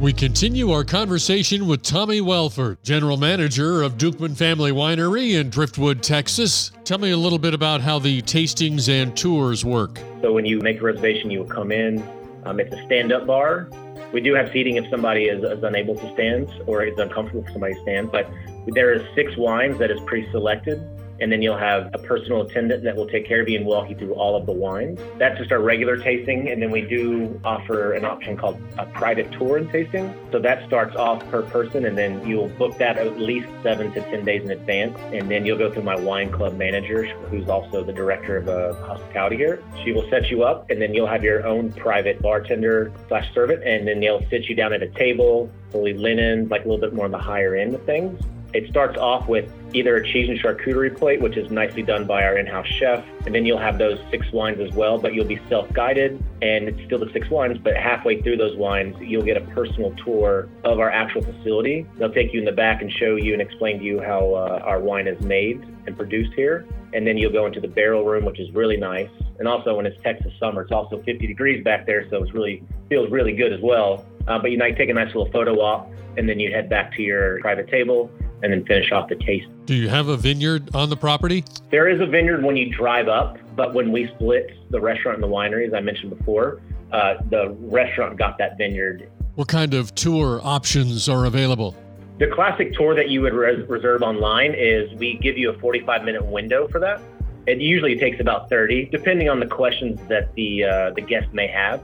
We continue our conversation with Tommy Wellford, General Manager of Duchman Family Winery in Driftwood, Texas. Tell me a little bit about how the tastings and tours work. So when you make a reservation, you will come in. Um, it's a stand-up bar. We do have seating if somebody is, is unable to stand or is uncomfortable if somebody stands. But there is six wines that is pre-selected and then you'll have a personal attendant that will take care of you and walk you through all of the wines. That's just our regular tasting, and then we do offer an option called a private tour and tasting. So that starts off per person, and then you'll book that at least seven to ten days in advance, and then you'll go through my wine club manager, who's also the director of uh, hospitality here. She will set you up, and then you'll have your own private bartender slash servant, and then they'll sit you down at a table, fully linen, like a little bit more on the higher end of things. It starts off with either a cheese and charcuterie plate, which is nicely done by our in-house chef, and then you'll have those six wines as well, but you'll be self-guided and it's still the six wines, but halfway through those wines, you'll get a personal tour of our actual facility. They'll take you in the back and show you and explain to you how uh, our wine is made and produced here. And then you'll go into the barrel room, which is really nice. And also when it's Texas summer, it's also 50 degrees back there, so it's really feels really good as well. Uh, but you might take a nice little photo op, and then you head back to your private table and then finish off the taste. Do you have a vineyard on the property? There is a vineyard when you drive up, but when we split the restaurant and the winery, as I mentioned before, uh, the restaurant got that vineyard. What kind of tour options are available? The classic tour that you would res- reserve online is we give you a 45 minute window for that. It usually takes about 30, depending on the questions that the uh, the guest may have,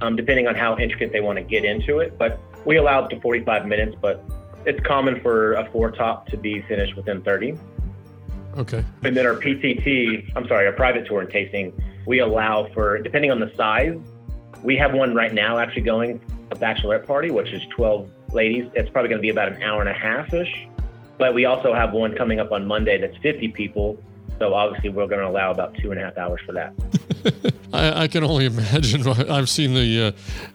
um, depending on how intricate they want to get into it. But we allow up to 45 minutes, but it's common for a four top to be finished within 30. Okay. And then our PTT, I'm sorry, our private tour and tasting, we allow for, depending on the size, we have one right now actually going, a bachelorette party, which is 12 ladies. It's probably going to be about an hour and a half ish. But we also have one coming up on Monday that's 50 people. So obviously, we're going to allow about two and a half hours for that. I, I, can only imagine. I've seen the uh,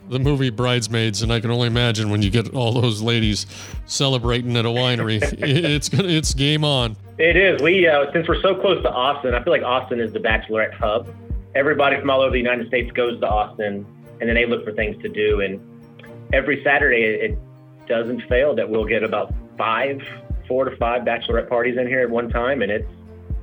the movie Bridesmaids, and I can only imagine when you get all those ladies celebrating at a winery. it's it's game on. It is. We uh, since we're so close to Austin, I feel like Austin is the bachelorette hub. Everybody from all over the United States goes to Austin, and then they look for things to do. And every Saturday, it doesn't fail that we'll get about five, four to five bachelorette parties in here at one time, and it's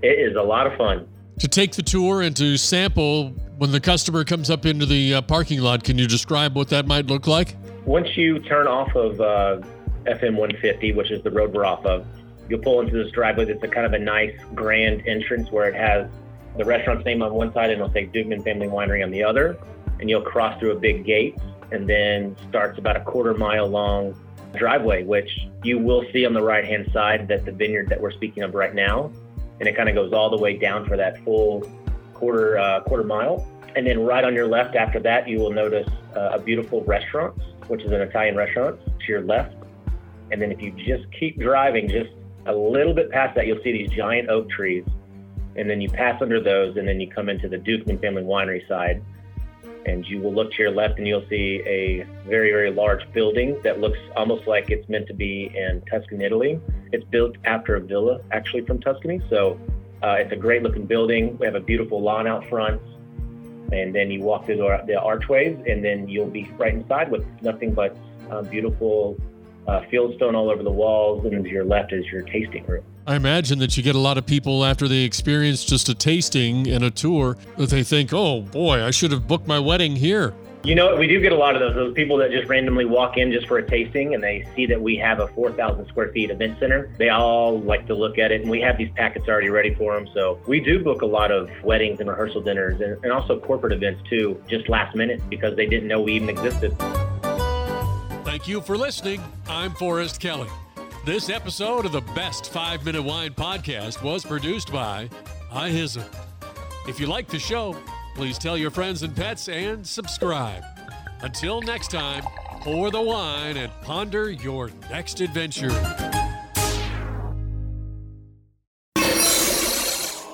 it is a lot of fun. To take the tour and to sample when the customer comes up into the uh, parking lot, can you describe what that might look like? Once you turn off of uh, FM 150, which is the road we're off of, you'll pull into this driveway. It's a kind of a nice grand entrance where it has the restaurant's name on one side and it'll say Duchman Family Winery on the other. And you'll cross through a big gate and then starts about a quarter mile long driveway, which you will see on the right hand side that the vineyard that we're speaking of right now and it kind of goes all the way down for that full quarter uh, quarter mile. And then right on your left after that, you will notice uh, a beautiful restaurant, which is an Italian restaurant to your left. And then if you just keep driving just a little bit past that, you'll see these giant oak trees. And then you pass under those, and then you come into the Duchman Family Winery side and you will look to your left and you'll see a very, very large building that looks almost like it's meant to be in Tuscany, Italy. It's built after a villa, actually from Tuscany. So uh, it's a great looking building. We have a beautiful lawn out front. And then you walk through the, the archways, and then you'll be right inside with nothing but uh, beautiful uh, fieldstone all over the walls. And to your left is your tasting room. I imagine that you get a lot of people after they experience just a tasting and a tour that they think, oh boy, I should have booked my wedding here. You know, we do get a lot of those, those people that just randomly walk in just for a tasting and they see that we have a 4,000 square feet event center. They all like to look at it and we have these packets already ready for them. So we do book a lot of weddings and rehearsal dinners and, and also corporate events too, just last minute because they didn't know we even existed. Thank you for listening. I'm Forrest Kelly. This episode of the Best 5 Minute Wine Podcast was produced by iHizzle. If you like the show, please tell your friends and pets and subscribe. Until next time, pour the wine and ponder your next adventure.